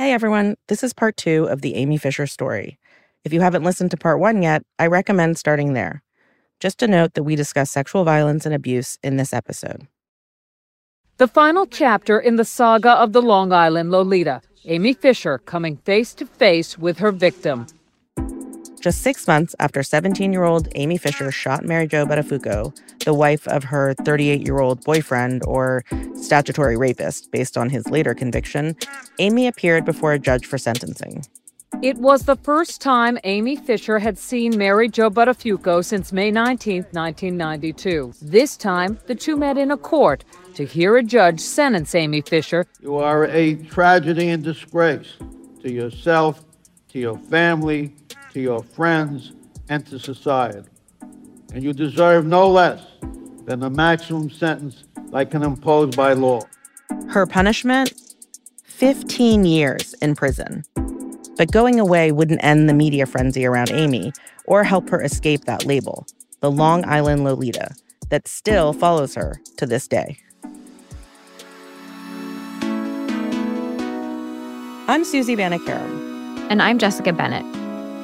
Hey everyone, this is part two of the Amy Fisher story. If you haven't listened to part one yet, I recommend starting there. Just a note that we discuss sexual violence and abuse in this episode. The final chapter in the saga of the Long Island Lolita, Amy Fisher coming face to face with her victim. Just six months after 17 year old Amy Fisher shot Mary Jo Buttafuoco, the wife of her 38 year old boyfriend, or statutory rapist, based on his later conviction, Amy appeared before a judge for sentencing. It was the first time Amy Fisher had seen Mary Jo Buttafuoco since May 19, 1992. This time, the two met in a court to hear a judge sentence Amy Fisher. You are a tragedy and disgrace to yourself, to your family, to your friends, and to society. And you deserve no less than the maximum sentence I can impose by law. Her punishment 15 years in prison. But going away wouldn't end the media frenzy around Amy or help her escape that label, the Long Island Lolita, that still follows her to this day. I'm Susie Banikarim. And I'm Jessica Bennett.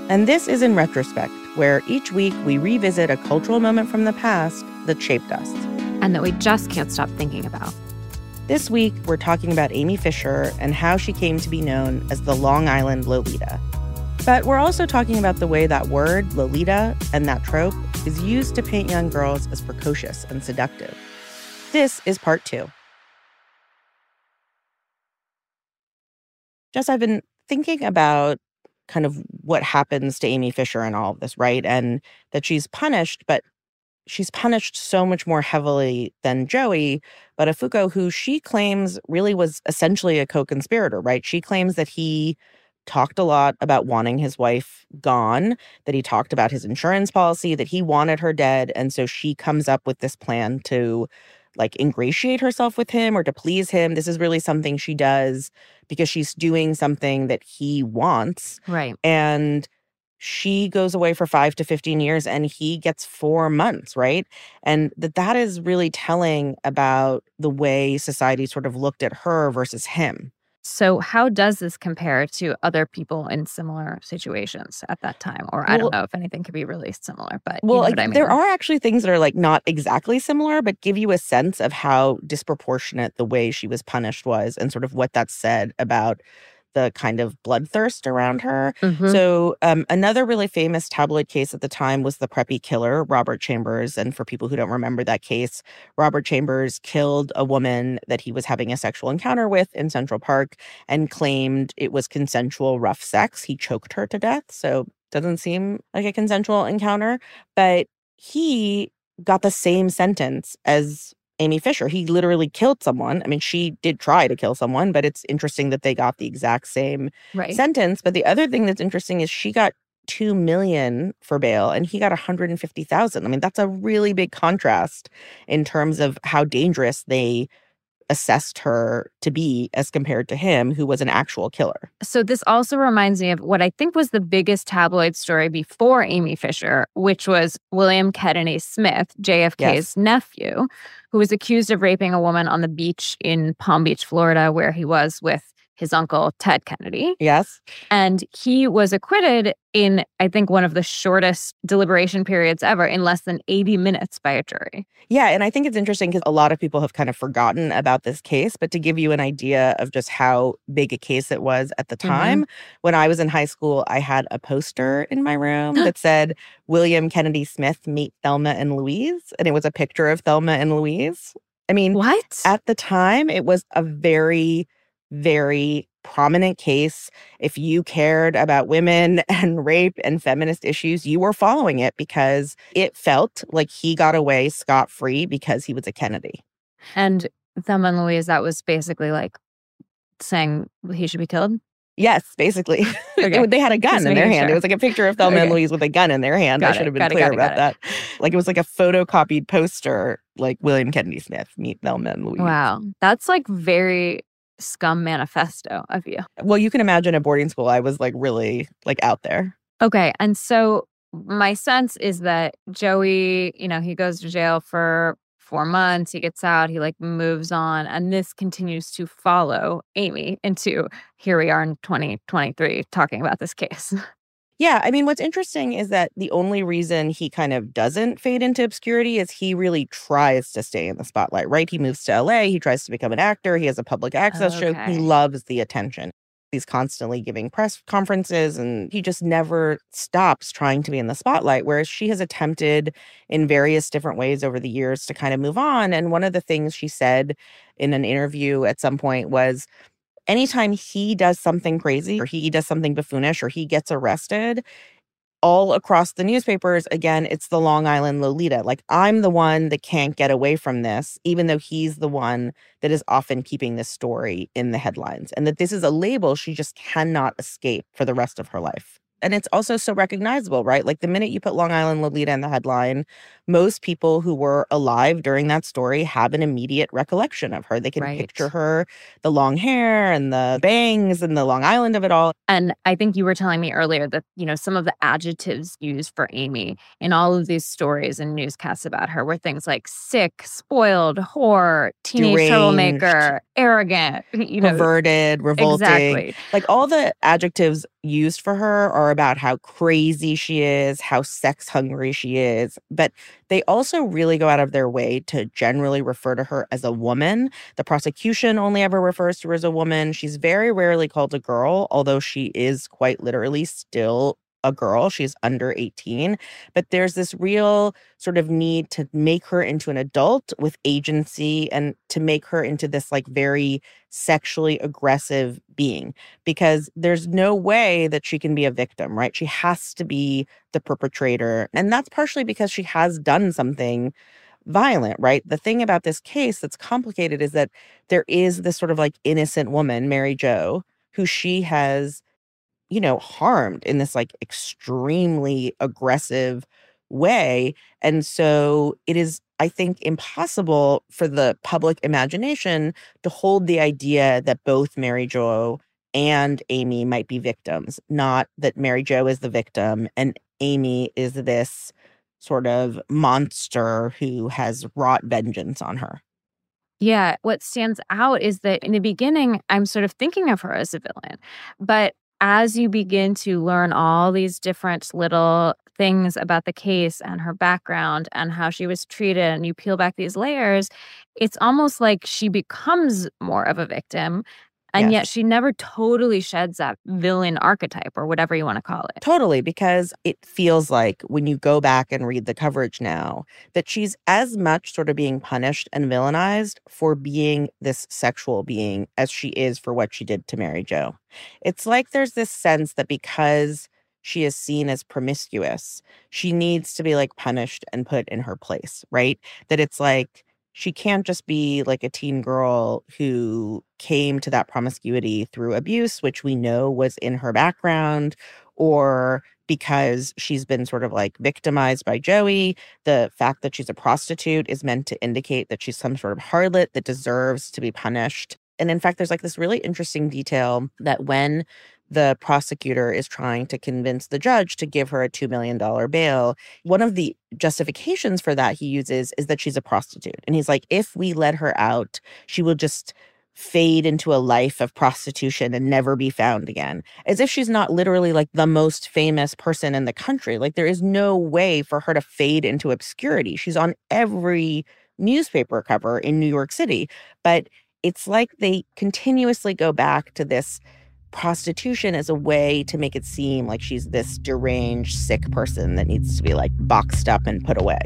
And this is In Retrospect, where each week we revisit a cultural moment from the past that shaped us. And that we just can't stop thinking about. This week, we're talking about Amy Fisher and how she came to be known as the Long Island Lolita. But we're also talking about the way that word, Lolita, and that trope is used to paint young girls as precocious and seductive. This is part two. Jess, I've been thinking about kind of what happens to Amy Fisher and all of this, right? And that she's punished, but she's punished so much more heavily than Joey Buttafuoco, who she claims really was essentially a co-conspirator, right? She claims that he talked a lot about wanting his wife gone, that he talked about his insurance policy, that he wanted her dead. And so she comes up with this plan to like ingratiate herself with him or to please him. This is really something she does because she's doing something that he wants. Right. And she goes away for 5 to 15 years and he gets 4 months, right? And that that is really telling about the way society sort of looked at her versus him. So, how does this compare to other people in similar situations at that time? Or I Well- don't know if anything could be really similar, but you Well, know like, I mean. there are actually things that are like not exactly similar, but give you a sense of how disproportionate the way she was punished was and sort of what that said about the kind of bloodthirst around her. Mhm. So, um, another really famous tabloid case at the time was the preppy killer, Robert Chambers. And for people who don't remember that case, Robert Chambers killed a woman that he was having a sexual encounter with in Central Park and claimed it was consensual rough sex. He choked her to death. So, doesn't seem like a consensual encounter. But he got the same sentence as Amy Fisher. He literally killed someone. I mean, she did try to kill someone, but it's interesting that they got the exact same right. sentence. But the other thing that's interesting is she got two million for bail and he got 150,000. I mean, that's a really big contrast in terms of how dangerous they assessed her to be as compared to him, who was an actual killer. So, this also reminds me of what I think was the biggest tabloid story before Amy Fisher, which was William Kennedy Smith, JFK's yes. nephew, who was accused of raping a woman on the beach in Palm Beach, Florida, where he was with his uncle, Ted Kennedy. Yes. And he was acquitted in, I think, one of the shortest deliberation periods ever in less than 80 minutes by a jury. Yeah. And I think it's interesting because a lot of people have kind of forgotten about this case. But to give you an idea of just how big a case it was at the mm-hmm. time, mm-hmm. when I was in high school, I had a poster in my room that said, William Kennedy Smith, meet Thelma and Louise. And it was a picture of Thelma and Louise. I mean, what? At the time, it was a very very prominent case. If you cared about women and rape and feminist issues, you were following it because it felt like he got away scot free because he was a Kennedy. And Thelma and Louise, that was basically like saying he should be killed. Yes, basically. Okay. they had a gun Just in their hand. Sure. It was like a picture of Thelma okay. and Louise with a gun in their hand. Got I should have been clear it, about it, that. Like it was like a photocopied poster, like William Kennedy Smith, meet Thelma and Louise. Wow. That's like very scum manifesto of you. Well, you can imagine at boarding school, I was like really like out there. Okay. And so my sense is that Joey, you know, he goes to jail for four months, he gets out, he like moves on. And this continues to follow Amy into here we are in 2023 talking about this case. Yeah, I mean, what's interesting is that the only reason he kind of doesn't fade into obscurity is he really tries to stay in the spotlight, right? He moves to LA, he tries to become an actor, he has a public access okay. show, he loves the attention. He's constantly giving press conferences and he just never stops trying to be in the spotlight. Whereas she has attempted in various different ways over the years to kind of move on. And one of the things she said in an interview at some point was, anytime he does something crazy or he does something buffoonish or he gets arrested, all across the newspapers, again, it's the Long Island Lolita. Like, I'm the one that can't get away from this, even though he's the one that is often keeping this story in the headlines. And that this is a label she just cannot escape for the rest of her life and it's also so recognizable, right? Like the minute you put Long Island Lolita in the headline, most people who were alive during that story have an immediate recollection of her. They can right. picture her, the long hair and the bangs and the Long Island of it all. And I think you were telling me earlier that, you know, some of the adjectives used for Amy in all of these stories and newscasts about her were things like sick, spoiled, whore, teenage Deranged, troublemaker, arrogant, you know, perverted, revolting. Exactly. Like all the adjectives used for her are about how crazy she is, how sex hungry she is, but they also really go out of their way to generally refer to her as a woman. The prosecution only ever refers to her as a woman. She's very rarely called a girl, although she is quite literally still a girl. She's under 18. But there's this real sort of need to make her into an adult with agency and to make her into this like very sexually aggressive being because there's no way that she can be a victim, right? She has to be the perpetrator. And that's partially because she has done something violent, right? The thing about this case that's complicated is that there is this sort of like innocent woman, Mary Jo, who she has you know, harmed in this like extremely aggressive way. And so it is, I think, impossible for the public imagination to hold the idea that both Mary Jo and Amy might be victims, not that Mary Jo is the victim and Amy is this sort of monster who has wrought vengeance on her. Yeah, what stands out is that in the beginning, I'm sort of thinking of her as a villain, but as you begin to learn all these different little things about the case and her background and how she was treated, and you peel back these layers, it's almost like she becomes more of a victim and yes. yet she never totally sheds that villain archetype or whatever you want to call it. Totally, because it feels like when you go back and read the coverage now, that she's as much sort of being punished and villainized for being this sexual being as she is for what she did to Mary Jo. It's like there's this sense that because she is seen as promiscuous, she needs to be like punished and put in her place, right? That it's like, she can't just be like a teen girl who came to that promiscuity through abuse, which we know was in her background, or because she's been sort of like victimized by Joey. The fact that she's a prostitute is meant to indicate that she's some sort of harlot that deserves to be punished. And in fact, there's like this really interesting detail that when the prosecutor is trying to convince the judge to give her a $2 million bail. One of the justifications for that he uses is that she's a prostitute. And he's like, if we let her out, she will just fade into a life of prostitution and never be found again. As if she's not literally like the most famous person in the country. Like there is no way for her to fade into obscurity. She's on every newspaper cover in New York City. But it's like they continuously go back to this prostitution as a way to make it seem like she's this deranged, sick person that needs to be like boxed up and put away.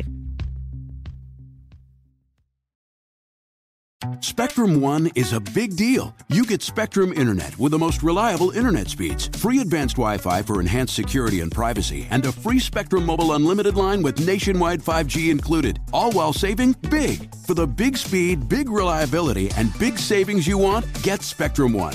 Spectrum One is a big deal. You get Spectrum Internet with the most reliable internet speeds, free advanced Wi Fi for enhanced security and privacy, and a free Spectrum Mobile Unlimited line with nationwide 5G included, all while saving big. For the big speed, big reliability, and big savings you want, get Spectrum One.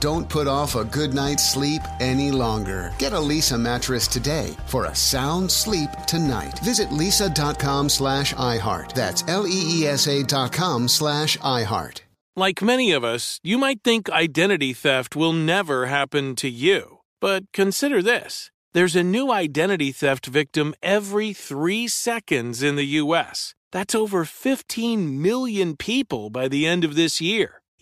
Don't put off a good night's sleep any longer. Get a Leesa mattress today for a sound sleep tonight. Visit leesa.com slash iHeart. That's L-E-E-S-A dot com slash iHeart. Like many of us, you might think identity theft will never happen to you. But consider this. There's a new identity theft victim every three seconds in the U.S. That's over 15 million people by the end of this year,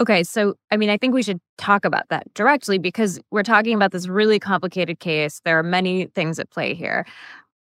Okay, so I mean, I think we should talk about that directly because we're talking about this really complicated case. There are many things at play here,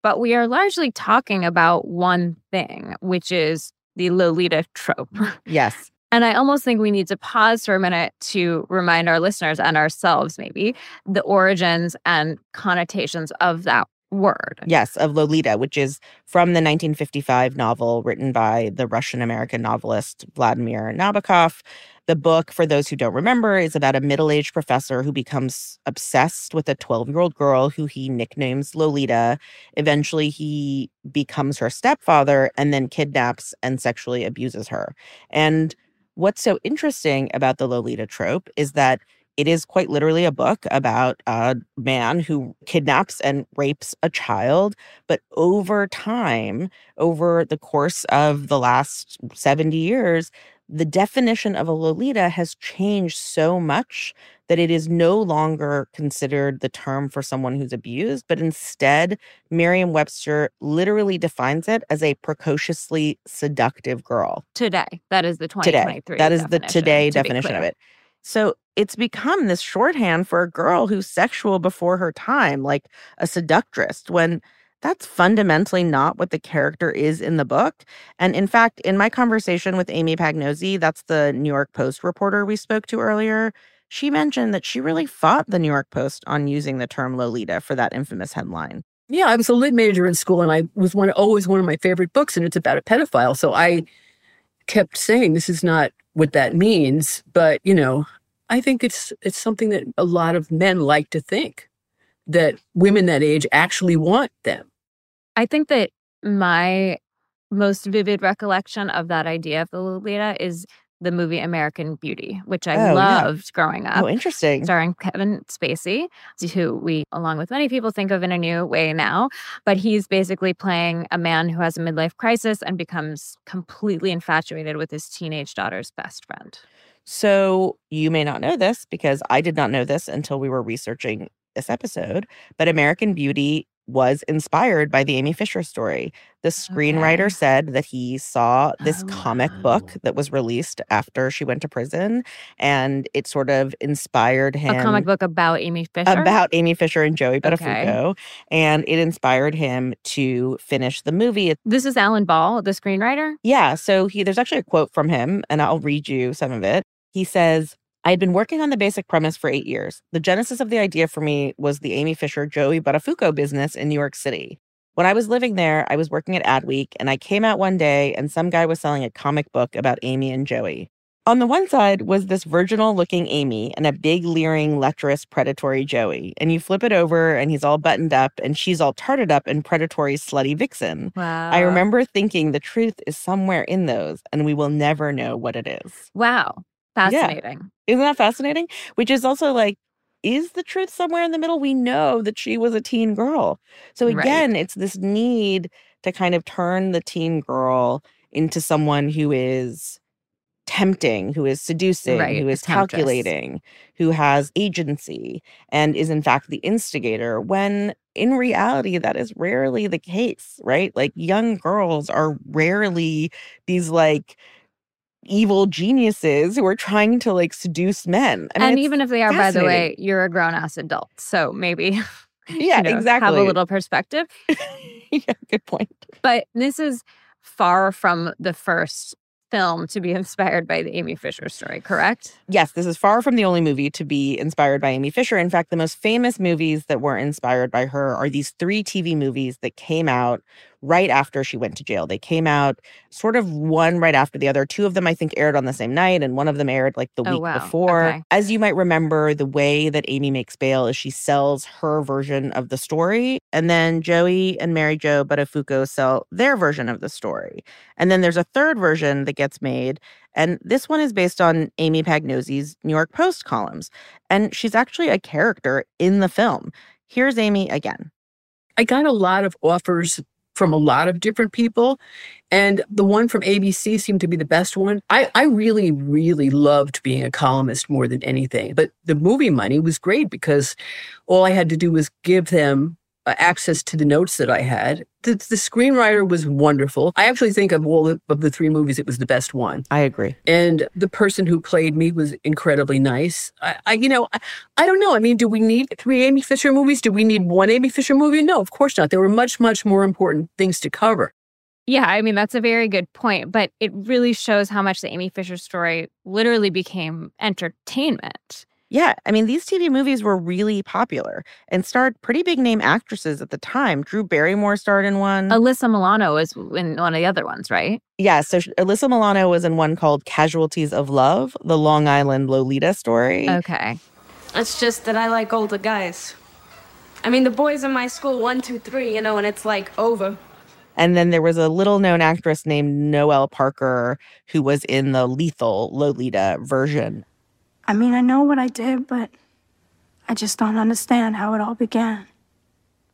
but we are largely talking about one thing, which is the Lolita trope. Yes. And I almost think we need to pause for a minute to remind our listeners and ourselves, maybe, the origins and connotations of that word. Yes, of Lolita, which is from the 1955 novel written by the Russian American novelist Vladimir Nabokov. The book, for those who don't remember, is about a middle aged professor who becomes obsessed with a 12 year old girl who he nicknames Lolita. Eventually, he becomes her stepfather and then kidnaps and sexually abuses her. And what's so interesting about the Lolita trope is that it is quite literally a book about a man who kidnaps and rapes a child. But over time, over the course of the last 70 years, the definition of a Lolita has changed so much that it is no longer considered the term for someone who's abused, but instead, Merriam Webster literally defines it as a precociously seductive girl. Today. That is the Today. 2023. That is the definition, today to be definition of it. So it's become this shorthand for a girl who's sexual before her time, like a seductress, when that's fundamentally not what the character is in the book. And in fact, in my conversation with Amy Pagnozzi, that's the New York Post reporter we spoke to earlier, she mentioned that she really fought the New York Post on using the term Lolita for that infamous headline. Yeah, I was a lit major in school, and I was one always one of my favorite books, and it's about a pedophile. So I kept saying this is not what that means, but you know, I think it's it's something that a lot of men like to think that women that age actually want them. I think that my most vivid recollection of that idea of the Lolita is the movie American Beauty, which I Oh, yeah. loved growing oh, up. Oh, interesting. Starring Kevin Spacey, who we, along with many people, think of in a new way now. But he's basically playing a man who has a midlife crisis and becomes completely infatuated with his teenage daughter's best friend. So you may not know this because I did not know this until we were researching this episode, but American Beauty was inspired by the Amy Fisher story. The screenwriter said that he saw this comic book oh. that was released after she went to prison and it sort of inspired him A comic book about Amy Fisher. about Amy Fisher and Joey Okay. And it inspired him to finish the movie. This is Alan Ball, the screenwriter. Yeah, so he there's actually a quote from him and I'll read you some of it. He says, I had been working on the basic premise for eight years. The genesis of the idea for me was the Amy Fisher Joey Buttafuoco business in New York City. When I was living there, I was working at Adweek, and I came out one day and some guy was selling a comic book about Amy and Joey. On the one side was this virginal looking Amy and a big, leering, lecherous, predatory Joey. And you flip it over, and he's all buttoned up, and she's all tarted up and predatory, slutty vixen. Wow. I remember thinking the truth is somewhere in those, and we will never know what it is. Wow. Fascinating. Isn't that fascinating? Which is also like, is the truth somewhere in the middle? We know that she was a teen girl. So Right. again, it's this need to kind of turn the teen girl into someone who is tempting, who is seducing, Right, who is temptress. calculating, who has agency, and is in fact the instigator, when in reality, that is rarely the case, right? Like young girls are rarely these like evil geniuses who are trying to like seduce men. I mean, and even if they are, by the way, you're a grown ass adult. So maybe Yeah, you know, Have a little perspective. yeah, good point. But this is far from the first film to be inspired by the Amy Fisher story, correct? Yes, this is far from the only movie to be inspired by Amy Fisher. In fact, the most famous movies that were inspired by her are these three TV movies that came out right after she went to jail. They came out sort of one right after the other. Two of them, I think, aired on the same night, and one of them aired like the Oh, week wow. before. Okay. As you might remember, the way that Amy makes bail is she sells her version of the story, and then Joey and Mary Jo Buttafuoco sell their version of the story. And then there's a third version that gets made. And this one is based on Amy Pagnozzi's New York Post columns. And she's actually a character in the film. Here's Amy again. I got a lot of offers from a lot of different people. And the one from ABC seemed to be the best one. I, I really, really loved being a columnist more than anything. But the movie money was great because all I had to do was give them Uh, access to the notes that I had. The, the screenwriter was wonderful. I actually think of all the, of the three movies, it was the best one. I agree. And the person who played me was incredibly nice. I, I you know, I, I don't know. I mean, do we need three Amy Fisher movies? Do we need one Amy Fisher movie? No, of course not. There were much, much more important things to cover. Yeah, I mean, that's a very good point, but it really shows how much the Amy Fisher story literally became entertainment. Yeah, I mean, these TV movies were really popular and starred pretty big name actresses at the time. Drew Barrymore starred in one. Alyssa Milano was in one of the other ones, right? yeah, so sh- Alyssa Milano was in one called Casualties of Love, the Long Island Lolita story. Okay. It's just that I like older guys. I mean, the boys in my school, one, two, three, you know, and it's like over. And then there was a little known actress named Noelle Parker who was in the lethal Lolita version. I mean, I know what I did, but I just don't understand how it all began.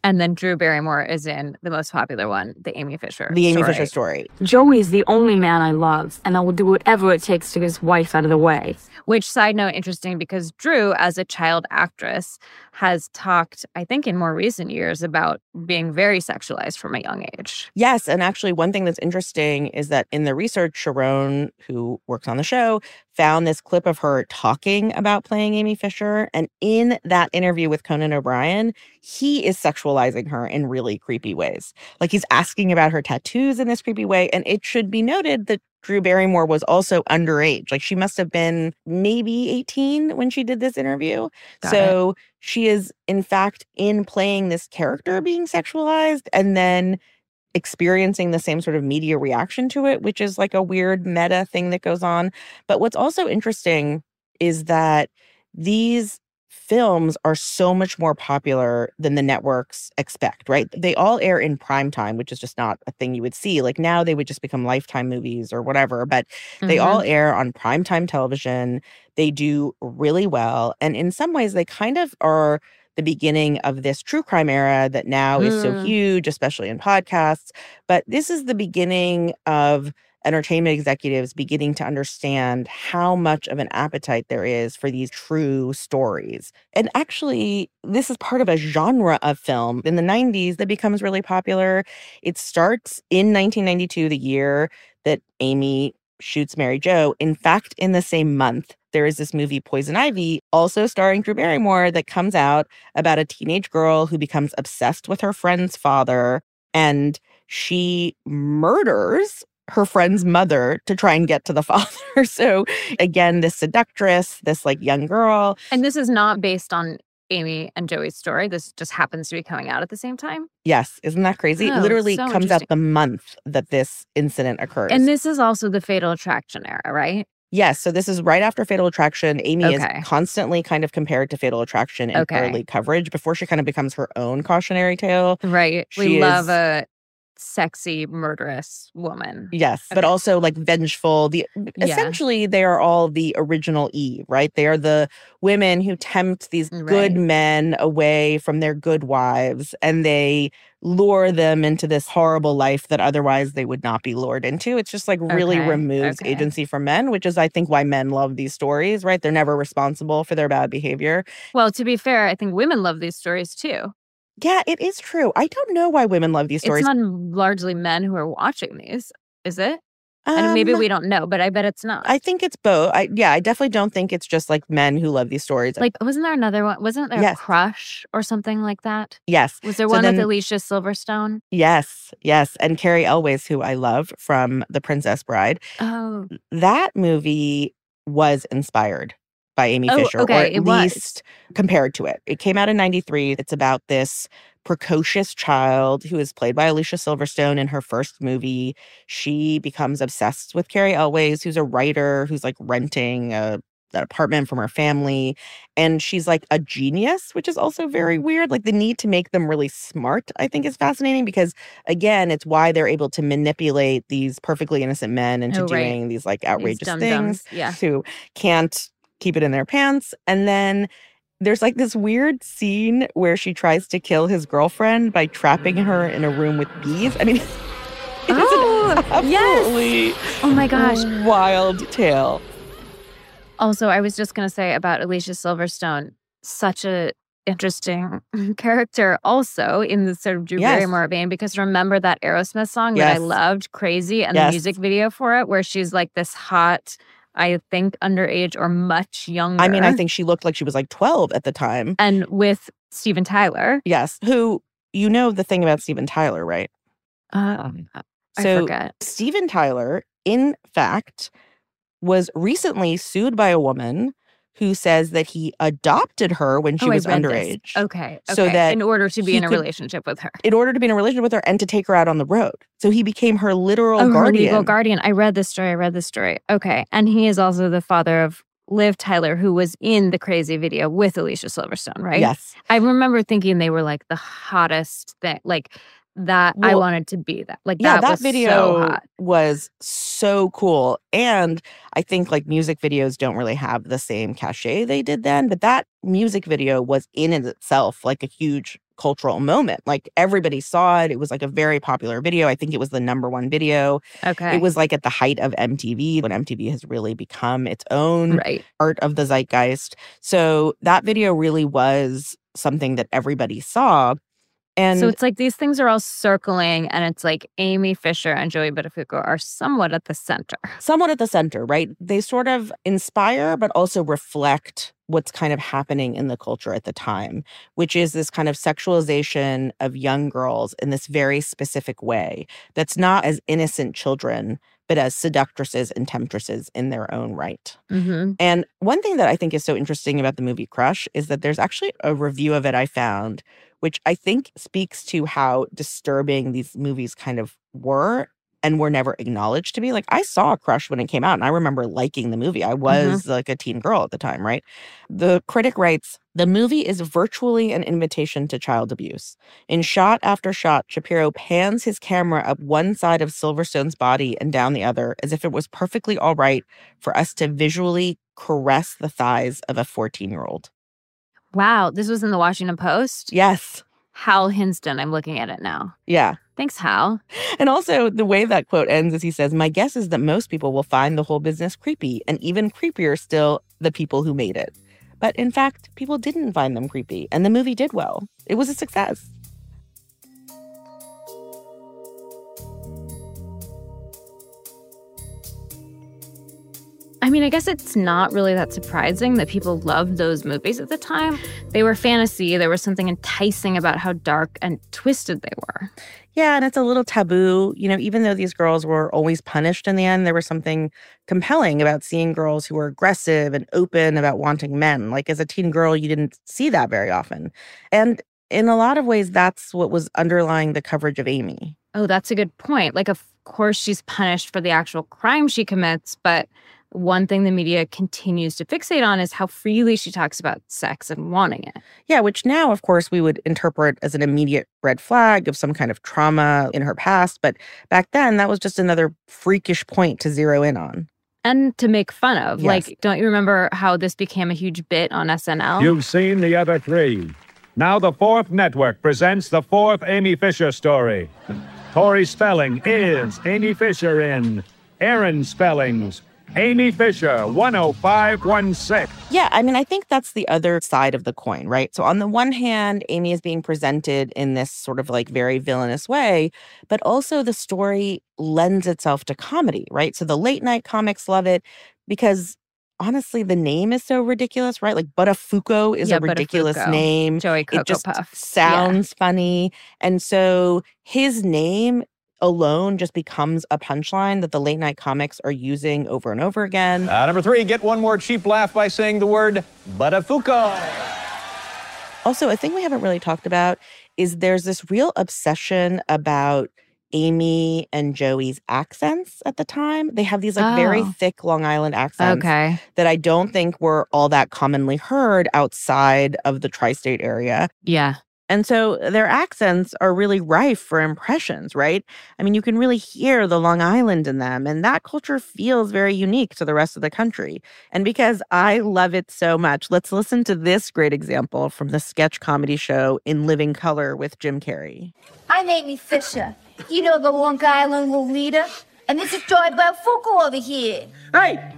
And then Drew Barrymore is in the most popular one, the Amy Fisher. The Amy story. Fisher story. Joey is the only man I love, and I will do whatever it takes to get his wife out of the way. Which side note interesting because Drew, as a child actress, has talked, I think, in more recent years about being very sexualized from a young age. Yes, and actually, one thing that's interesting is that in the research, Sharon, who works on the show, found this clip of her talking about playing Amy Fisher. And in that interview with Conan O'Brien, he is sexualizing her in really creepy ways. Like he's asking about her tattoos in this creepy way. And it should be noted that Drew Barrymore was also underage. Like she must have been maybe 18 when she did this interview. Got so she is, in fact, in playing this character being sexualized and then experiencing the same sort of media reaction to it, which is like a weird meta thing that goes on. But what's also interesting is that these films are so much more popular than the networks expect, right? They all air in prime time, which is just not a thing you would see. Like now they would just become lifetime movies or whatever, but they mm-hmm. all air on primetime television. They do really well. And in some ways, they kind of are the beginning of this true crime era that now is so Mm. huge, especially in podcasts. But this is the beginning of entertainment executives beginning to understand how much of an appetite there is for these true stories. And actually, this is part of a genre of film in the 90s that becomes really popular. It starts in 1992, the year that Amy shoots Mary Jo. In fact, in the same month, there is this movie Poison Ivy, also starring Drew Barrymore, that comes out about a teenage girl who becomes obsessed with her friend's father and she murders her friend's mother to try and get to the father. So again, this seductress, this like young girl. And this is not based on Amy and Joey's story. This just happens to be coming out at the same time. Yes, isn't that crazy? Oh, it literally so comes out the month that this incident occurs. And this is also the Fatal Attraction era, right? Yes, so this is right after Fatal Attraction. Amy Okay. is constantly kind of compared to Fatal Attraction in Okay. early coverage before she kind of becomes her own cautionary tale. Right. She we love a sexy, murderous woman. Yes, but also like vengeful. The Yeah. essentially they are all the original Eve, right? They are the women who tempt these good men away from their good wives and they lure them into this horrible life that otherwise they would not be lured into. It's just like really Okay, removes okay. agency from men, which is I think why men love these stories, right? They're never responsible for their bad behavior. Well, to be fair, I think women love these stories too. Yeah, it is true. I don't know why women love these stories. It's not largely men who are watching these, is it? and maybe Um, we don't know, but I bet it's not. I think it's both. I yeah, I definitely don't think it's just like men who love these stories. like, wasn't there another one? Wasn't there Yes. a crush or something like that? yes. Was there So one then- with Alicia Silverstone? Yes, yes. And Cary Elwes, who I love from The Princess Bride. Oh, That movie was inspired by Amy Oh, Fisher, or at it was. least compared to it. It came out in 93. It's about this precocious child who is played by Alicia Silverstone in her first movie. She becomes obsessed with Cary Elwes, who's a writer who's like renting a an apartment from her family and she's like a genius which is also very weird like the need to make them really smart i think is fascinating because again it's why they're able to manipulate these perfectly innocent men oh, into Oh, right. doing these like outrageous things yeah. who can't keep it in their pants and then there's like this weird scene where she tries to kill his girlfriend by trapping her in a room with bees i mean it is Oh, an yes. absolutely Oh my gosh. wild tale Also, I was just going to say about Alicia Silverstone, such a interesting character also in the sort of Drew Yes. Barrymore vein because remember that Aerosmith song that I loved, Crazy, and Yes. the music video for it where she's like this hot, I think underage or much younger. i mean i think she looked like she was like 12 at the time and with Steven Tyler. yes who you know the thing about steven tyler right Um, So forget. Steven Tyler, in fact, was recently sued by a woman who says that he adopted her when she Oh, was underage. Okay, So that in order to be in a could- relationship with her. In order to be in a relationship with her and to take her out on the road. So he became her literal oh, her guardian. legal guardian. I read this story. I read this story. Okay. And he is also the father of Liv Tyler, who was in the crazy video with Alicia Silverstone, right? Yes. I remember thinking they were like the hottest thing. Like that I wanted to be that. Like yeah, that, that was video so was so cool. And I think like music videos don't really have the same cachet they did then, but that music video was in and itself like a huge cultural moment. Like everybody saw it. It was like a very popular video. I think it was the number one video. Okay. It was like at the height of MTV when MTV has really become its own right. art of the zeitgeist. So that video really was something that everybody saw. And so it's like these things are all circling, and it's like Amy Fisher and Joey Buttafuoco are somewhat at the center. somewhat at the center, right? They sort of inspire, but also reflect what's kind of happening in the culture at the time, which is this kind of sexualization of young girls in this very specific way that's not as innocent children, but as seductresses and temptresses in their own right. Mm-hmm. And one thing that I think is so interesting about the movie Crush is that there's actually a review of it I found, which I think speaks to how disturbing these movies kind of were and were never acknowledged to be. Like I saw Crush when it came out and I remember liking the movie. I mm-hmm. was like a teen girl at the time, right? The critic writes, the movie is virtually an invitation to child abuse. In shot after shot, Shapiro pans his camera up one side of Silverstone's body and down the other, as if it was perfectly all right for us to visually caress the thighs of a 14 year old. Wow, this was in the Washington Post. Yes. Hal Hinson. I'm looking at it now. Yeah. Thanks, Hal. And also, the way that quote ends is he says, My guess is that most people will find the whole business creepy, and even creepier still, the people who made it. But in fact, people didn't find them creepy, and the movie did well. It was a success. I mean, I guess it's not really that surprising that people loved those movies at the time. They were fantasy. There was something enticing about how dark and twisted they were. Yeah, and it's a little taboo. You know, even though these girls were always punished in the end, there was something compelling about seeing girls who were aggressive and open about wanting men. Like as a teen girl, you didn't see that very often. And in a lot of ways, that's what was underlying the coverage of Amy. Oh, that's a good point. Like, of course, she's punished for the actual crime she commits, but one thing the media continues to fixate on is how freely she talks about sex and wanting it. Yeah, which now, of course, we would interpret as an immediate red flag of some kind of trauma in her past. But back then, that was just another freakish point to zero in on. And to make fun of. Yes. Like, don't you remember how this became a huge bit on SNL? You've seen the other three. Now the fourth network presents the fourth Amy Fisher story. Tori Spelling is Amy Fisher in Aaron Spelling's. Amy Fisher, 10516. Yeah, I mean, I think that's the other side of the coin, right? So, on the one hand, Amy is being presented in this sort of like very villainous way, but also the story lends itself to comedy, right? So, the late night comics love it because honestly, the name is so ridiculous, right? Like Buttafuoco is Yeah, a ridiculous Buttafuoco. name. Joey Cocoa it just Puff. sounds funny. And so his name alone just becomes a punchline that the late night comics are using over and over again. Uh, number three, get one more cheap laugh by saying the word Buttafuoco. Also, a thing we haven't really talked about is there's this real obsession about Amy and Joey's accents at the time. They have these like very Oh. thick Long Island accents Okay. that I don't think were all that commonly heard outside of the tri state area. Yeah. And so uh, their accents are really rife for impressions, right? I mean, you can really hear the Long Island in them, and that culture feels very unique to the rest of the country. And because I love it so much, let's listen to this great example from the sketch comedy show In Living Color with Jim Carrey. I'm Amy Fisher. You know the Long Island leader? And this is Joy Buttafuoco over here. Hey!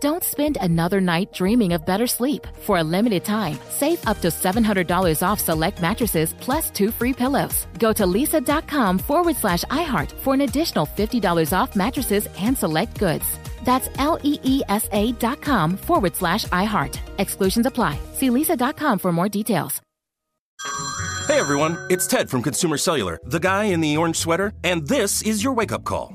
Don't spend another night dreaming of better sleep. For a limited time, save up to $700 off select mattresses plus two free pillows. Go to leesa.com forward slash iHeart for an additional $50 off mattresses and select goods. That's L E E S A dot com forward slash iHeart. Exclusions apply. See leesa.com for more details. Hey everyone, it's Ted from Consumer Cellular, the guy in the orange sweater, and this is your wake up call.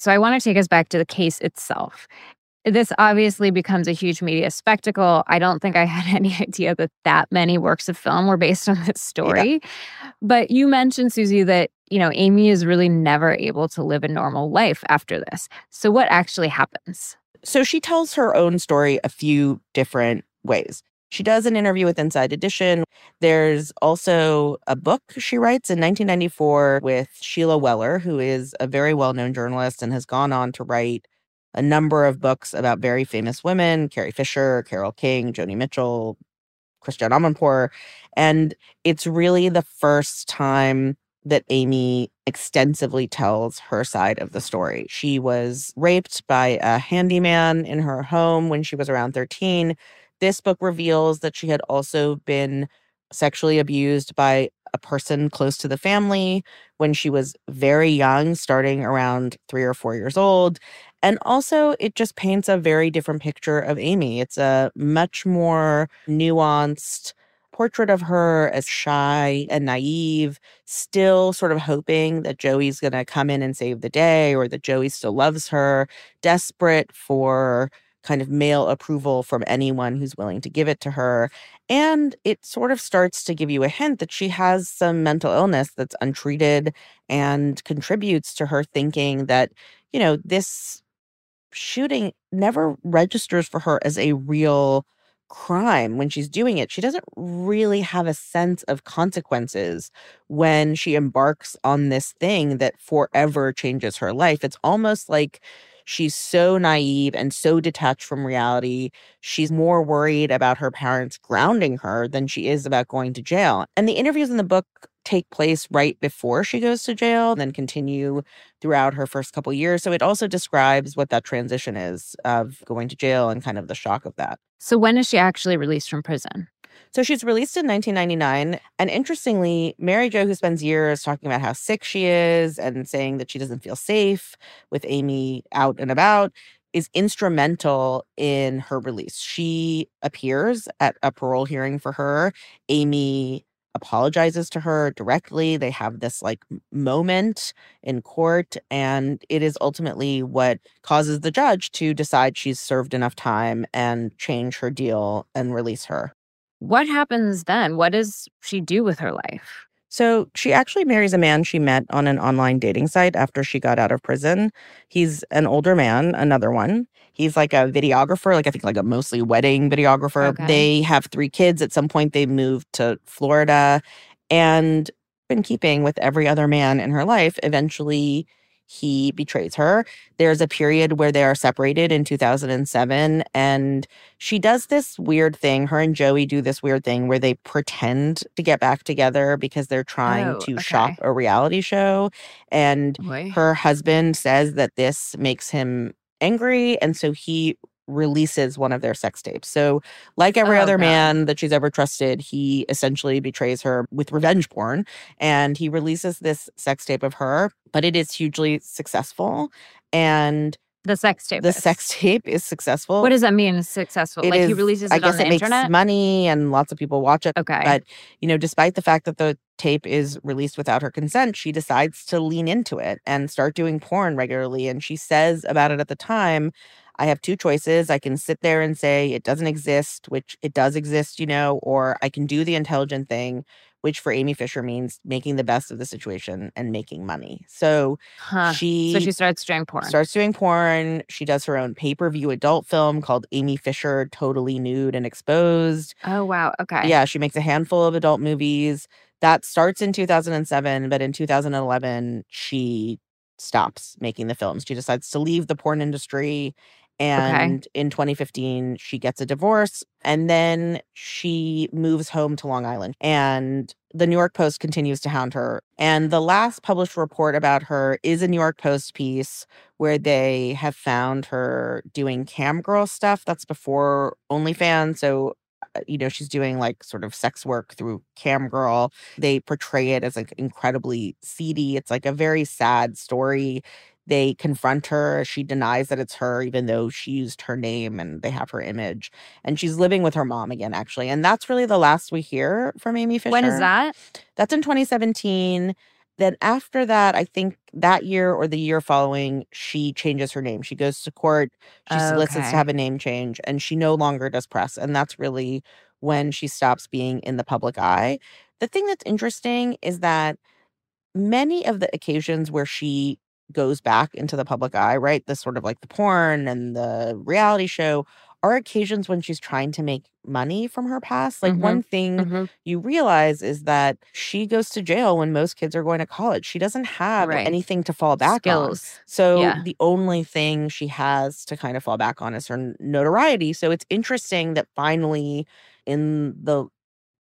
So I want to take us back to the case itself. This obviously becomes a huge media spectacle. I don't think I had any idea that that many works of film were based on this story. Yeah. But you mentioned, Susie, that, you know, Amy is really never able to live a normal life after this. So what actually happens? So she tells her own story a few different ways. She does an interview with Inside Edition. There's also a book she writes in 1994 with Sheila Weller, who is a very well known journalist and has gone on to write a number of books about very famous women Carrie Fisher, Carole King, Joni Mitchell, Christiane Amanpour. And it's really the first time that Amy extensively tells her side of the story. She was raped by a handyman in her home when she was around 13. This book reveals that she had also been sexually abused by a person close to the family when she was very young, starting around three or four years old. And also, it just paints a very different picture of Amy. It's a much more nuanced portrait of her as shy and naive, still sort of hoping that Joey's going to come in and save the day or that Joey still loves her, desperate for kind of male approval from anyone who's willing to give it to her. And it sort of starts to give you a hint that she has some mental illness that's untreated and contributes to her thinking that, you know, this shooting never registers for her as a real crime when she's doing it. She doesn't really have a sense of consequences when she embarks on this thing that forever changes her life. It's almost like She's so naive and so detached from reality. She's more worried about her parents grounding her than she is about going to jail. And the interviews in the book take place right before she goes to jail, and then continue throughout her first couple years. So it also describes what that transition is of going to jail and kind of the shock of that. So when is she actually released from prison? So she's released in 1999. And interestingly, Mary Jo, who spends years talking about how sick she is and saying that she doesn't feel safe with Amy out and about, is instrumental in her release. She appears at a parole hearing for her. Amy apologizes to her directly. They have this like moment in court, and it is ultimately what causes the judge to decide she's served enough time and change her deal and release her. What happens then? What does she do with her life? So she actually marries a man she met on an online dating site after she got out of prison. He's an older man, another one. He's like a videographer, like I think like a mostly wedding videographer. Okay. They have three kids. At some point they moved to Florida and in keeping with every other man in her life, eventually he betrays her. There's a period where they are separated in 2007, and she does this weird thing. Her and Joey do this weird thing where they pretend to get back together because they're trying oh, to okay. shop a reality show. And Boy. her husband says that this makes him angry. And so he releases one of their sex tapes. So, like every oh, other God. man that she's ever trusted, he essentially betrays her with revenge porn and he releases this sex tape of her, but it is hugely successful. And the sex tape. The is. sex tape is successful. What does that mean? Successful? It like is, he releases it I guess on it makes internet? money and lots of people watch it. Okay. But you know, despite the fact that the tape is released without her consent, she decides to lean into it and start doing porn regularly. And she says about it at the time, I have two choices. I can sit there and say it doesn't exist, which it does exist, you know, or I can do the intelligent thing, which for Amy Fisher means making the best of the situation and making money. So Huh. she So she starts doing porn. starts doing porn. She does her own pay-per-view adult film called Amy Fisher Totally Nude and Exposed. Oh wow. Okay. Yeah, she makes a handful of adult movies. That starts in 2007, but in 2011 she stops making the films. She decides to leave the porn industry and in 2015 she gets a divorce and then she moves home to Long Island and the New York Post continues to hound her. And the last published report about her is a New York Post piece where they have found her doing cam girl stuff. That's before OnlyFans. So, uh, you know, she's doing like sort of sex work through cam girl. They portray it as like incredibly seedy. It's like a very sad story. They confront her. She denies that it's her, even though she used her name and they have her image. And she's living with her mom again, actually. And that's really the last we hear from Amy Fisher. When is that? That's in 2017. Then after that, I think that year or the year following, she changes her name. She goes to court. She solicits to have a name change, and she no longer does press. And that's really when she stops being in the public eye. The thing that's interesting is that many of the occasions where she goes back into the public eye, right? The sort of like the porn and the reality show are occasions when she's trying to make money from her past. Like Mhm. one thing Mhm. you realize is that she goes to jail when most kids are going to college. She doesn't have Right. anything to fall back Skills. on. So Yeah. the only thing she has to kind of fall back on is her notoriety. So it's interesting that finally in the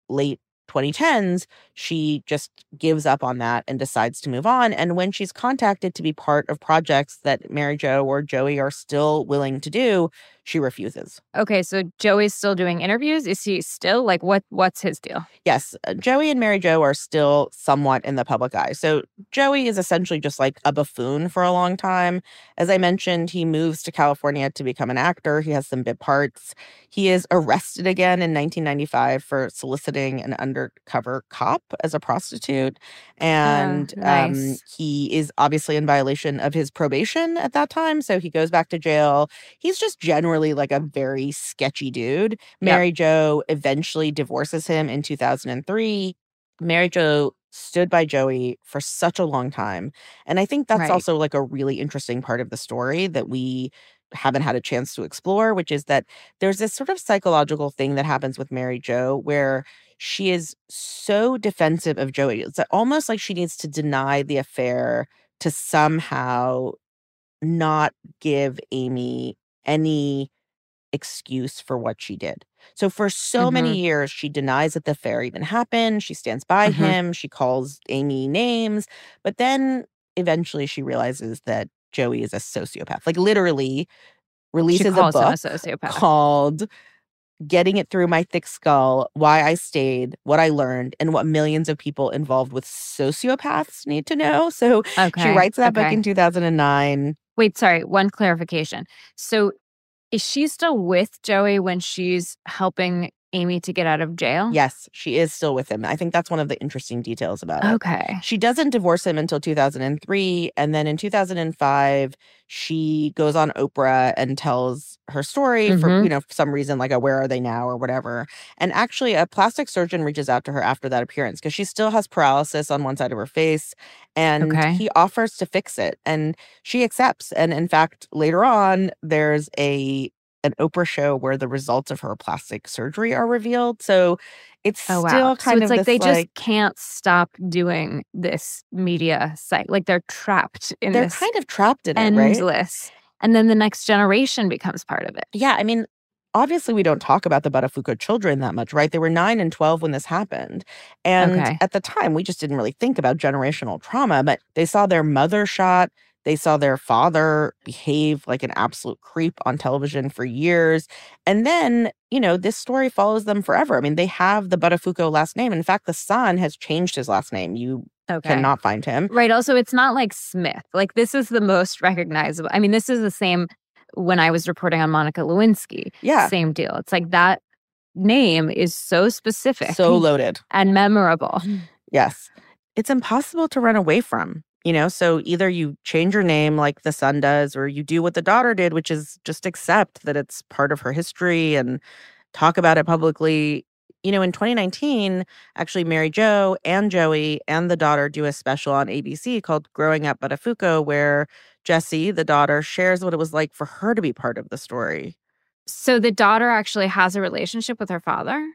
late 2010s, she just gives up on that and decides to move on. And when she's contacted to be part of projects that Mary Jo or Joey are still willing to do, she refuses. Okay, so Joey's still doing interviews. Is he still like what? What's his deal? Yes, uh, Joey and Mary Jo are still somewhat in the public eye. So Joey is essentially just like a buffoon for a long time. As I mentioned, he moves to California to become an actor. He has some bit parts. He is arrested again in 1995 for soliciting an undercover cop as a prostitute. And um, nice. he is obviously in violation of his probation at that time. So he goes back to jail. He's just generally like a very sketchy dude. Mary Jo eventually divorces him in 2003. Mary Jo stood by Joey for such a long time. And I think that's Right. also like a really interesting part of the story that we haven't had a chance to explore, which is that there's this sort of psychological thing that happens with Mary Jo where she is so defensive of Joey. It's almost like she needs to deny the affair to somehow not give Amy any excuse for what she did. So for so many Mhm. years, she denies that the affair even happened. She stands by Mhm. him. She calls Amy names. But then eventually she realizes that Joey is a sociopath. Like literally releases a him a book sociopath. called Getting It Through My Thick Skull Why I Stayed, What I Learned, and What Millions of People Involved with Sociopaths Need to Know. So she writes that book in 2009. Wait, sorry. One clarification. So, is she still with Joey when she's helping Amy to get out of jail? Yes, she is still with him. I think that's one of the interesting details about it. Okay. She doesn't divorce him until 2003. And then in 2005, she goes on Oprah and tells her story for, Mhm. you know, for some reason, like a where are they now or whatever. And actually, a plastic surgeon reaches out to her after that appearance because she still has paralysis on one side of her face. And Okay. he offers to fix it. And she accepts. And in fact, later on, there's a an Oprah show where the results of her plastic surgery are revealed. So it's Oh still wow. kind so it's of like they just like, can't stop doing this media site. Like they're trapped in they're kind of trapped in it, right? endless. And then the next generation becomes part of it. Yeah, I mean, obviously we don't talk about the Buttafuoco children that much, right? They were 9 and 12 when this happened. And Okay. at the time, we just didn't really think about generational trauma, but they saw their mother shot, they saw their father behave like an absolute creep on television for years. And then, you know, this story follows them forever. I mean, they have the Buttafuoco last name. In fact, the son has changed his last name. You Okay. cannot find him. Right. Also, it's not like Smith. Like this is the most recognizable. I mean, this is the same when I was reporting on Monica Lewinsky. Yeah. Same deal. It's like that name is so specific. So loaded. and memorable. Yes. It's impossible to run away from, you know? So either you change your name like the son does, or you do what the daughter did, which is just accept that it's part of her history and talk about it publicly. You know, in 2019, actually, Mary Jo and Joey and the daughter do a special on ABC called Growing Up Buttafuoco, where Jessie, the daughter, shares what it was like for her to be part of the story. So the daughter actually has a relationship with her father?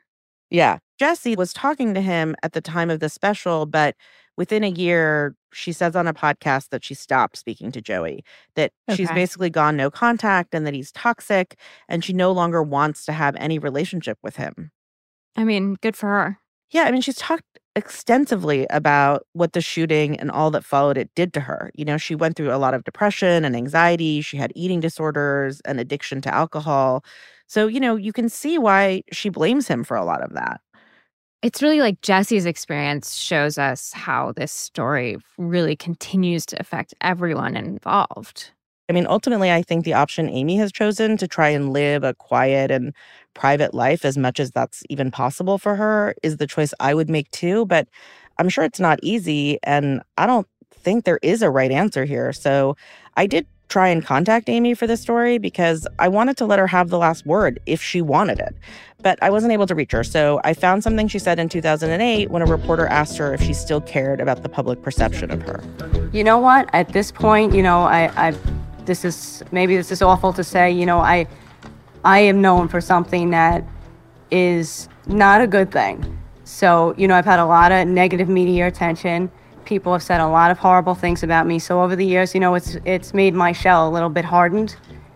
Yeah. Jessie was talking to him at the time of the special, but within a year, she says on a podcast that she stopped speaking to Joey, that she's basically gone no contact and that he's toxic and she no longer wants to have any relationship with him. I mean, good for her. Yeah, I mean, she's talked extensively about what the shooting and all that followed it did to her. You know, she went through a lot of depression and anxiety. She had eating disorders and addiction to alcohol. So, you know, you can see why she blames him for a lot of that. It's really like Jessie's experience shows us how this story really continues to affect everyone involved. I mean, ultimately, I think the option Amy has chosen to try and live a quiet and private life as much as that's even possible for her is the choice I would make too. But I'm sure it's not easy. And I don't think there is a right answer here. So I did try and contact Amy for this story because I wanted to let her have the last word if she wanted it. But I wasn't able to reach her. So I found something she said in 2008 when a reporter asked her if she still cared about the public perception of her. You know what? At this point, you know, I, I, this is maybe this is awful to say. You know, I, I am known for something that is not a good thing. So, you know, I've had a lot of negative media attention. People have said a lot of horrible things about me. So over the years, you know, it's it's made my shell a little bit hardened.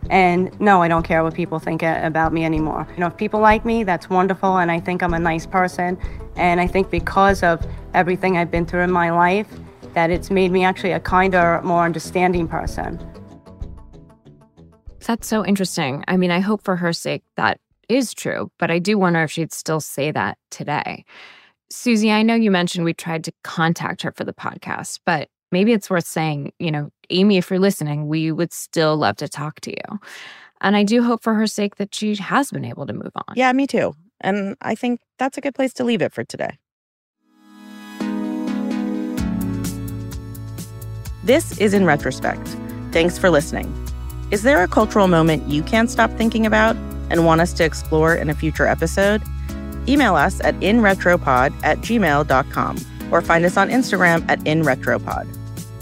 And no, I don't care what people think about me anymore. You know, if people like me, that's wonderful, and I think I'm a nice person. And I think because of everything I've been through in my life, that it's made me actually a kinder, more understanding person. That's so interesting. I mean, I hope for her sake that is true, but I do wonder if she'd still say that today. Susie, I know you mentioned we tried to contact her for the podcast, but maybe it's worth saying, you know, Amy, if you're listening, we would still love to talk to you. And I do hope for her sake that she has been able to move on. Yeah, me too. And I think that's a good place to leave it for today. This is In Retrospect. Thanks for listening. Is there a cultural moment you can't stop thinking about and want us to explore in a future episode? Email us at inretropod at gmail.com or find us on Instagram at inretropod.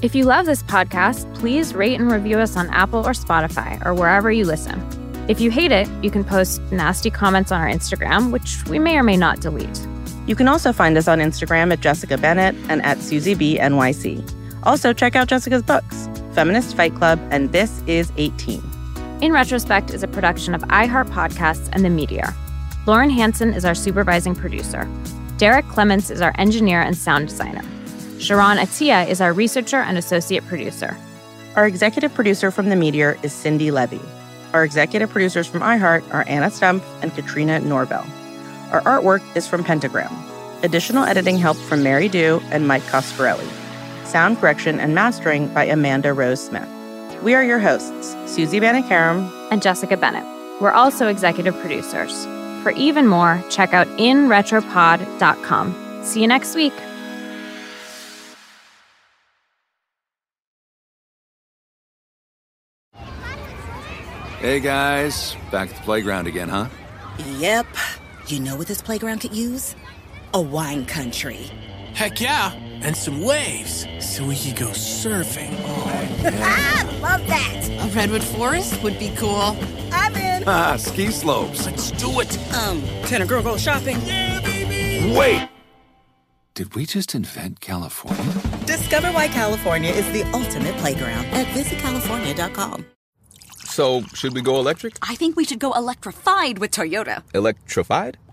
If you love this podcast, please rate and review us on Apple or Spotify or wherever you listen. If you hate it, you can post nasty comments on our Instagram, which we may or may not delete. You can also find us on Instagram at Jessica Bennett and at Susie B NYC. Also, check out Jessica's books, Feminist Fight Club and This Is 18. In Retrospect is a production of iHeart Podcasts and The Meteor. Lauren Hansen is our supervising producer. Derek Clements is our engineer and sound designer. Sharon Atia is our researcher and associate producer. Our executive producer from The Meteor is Cindy Levy. Our executive producers from iHeart are Anna Stump and Katrina Norvell. Our artwork is from Pentagram. Additional editing help from Mary Dew and Mike Coscarelli. Sound correction and mastering by Amanda Rose Smith. We are your hosts, Susie Banikarim and Jessica Bennett. We're also executive producers. For even more, check out inretropod.com. See you next week. Hey guys, back at the playground again, huh? Yep. You know what this playground could use? A wine country. Heck yeah, and some waves so we could go surfing. oh ah, love that. A redwood forest would be cool. I'm in. Ah, ski slopes. Let's do it. Um, can a girl go shopping? Wait! Did we just invent California? Discover why California is the ultimate playground at visitcalifornia.com. So, should we go electric? I think we should go electrified with Toyota. Electrified?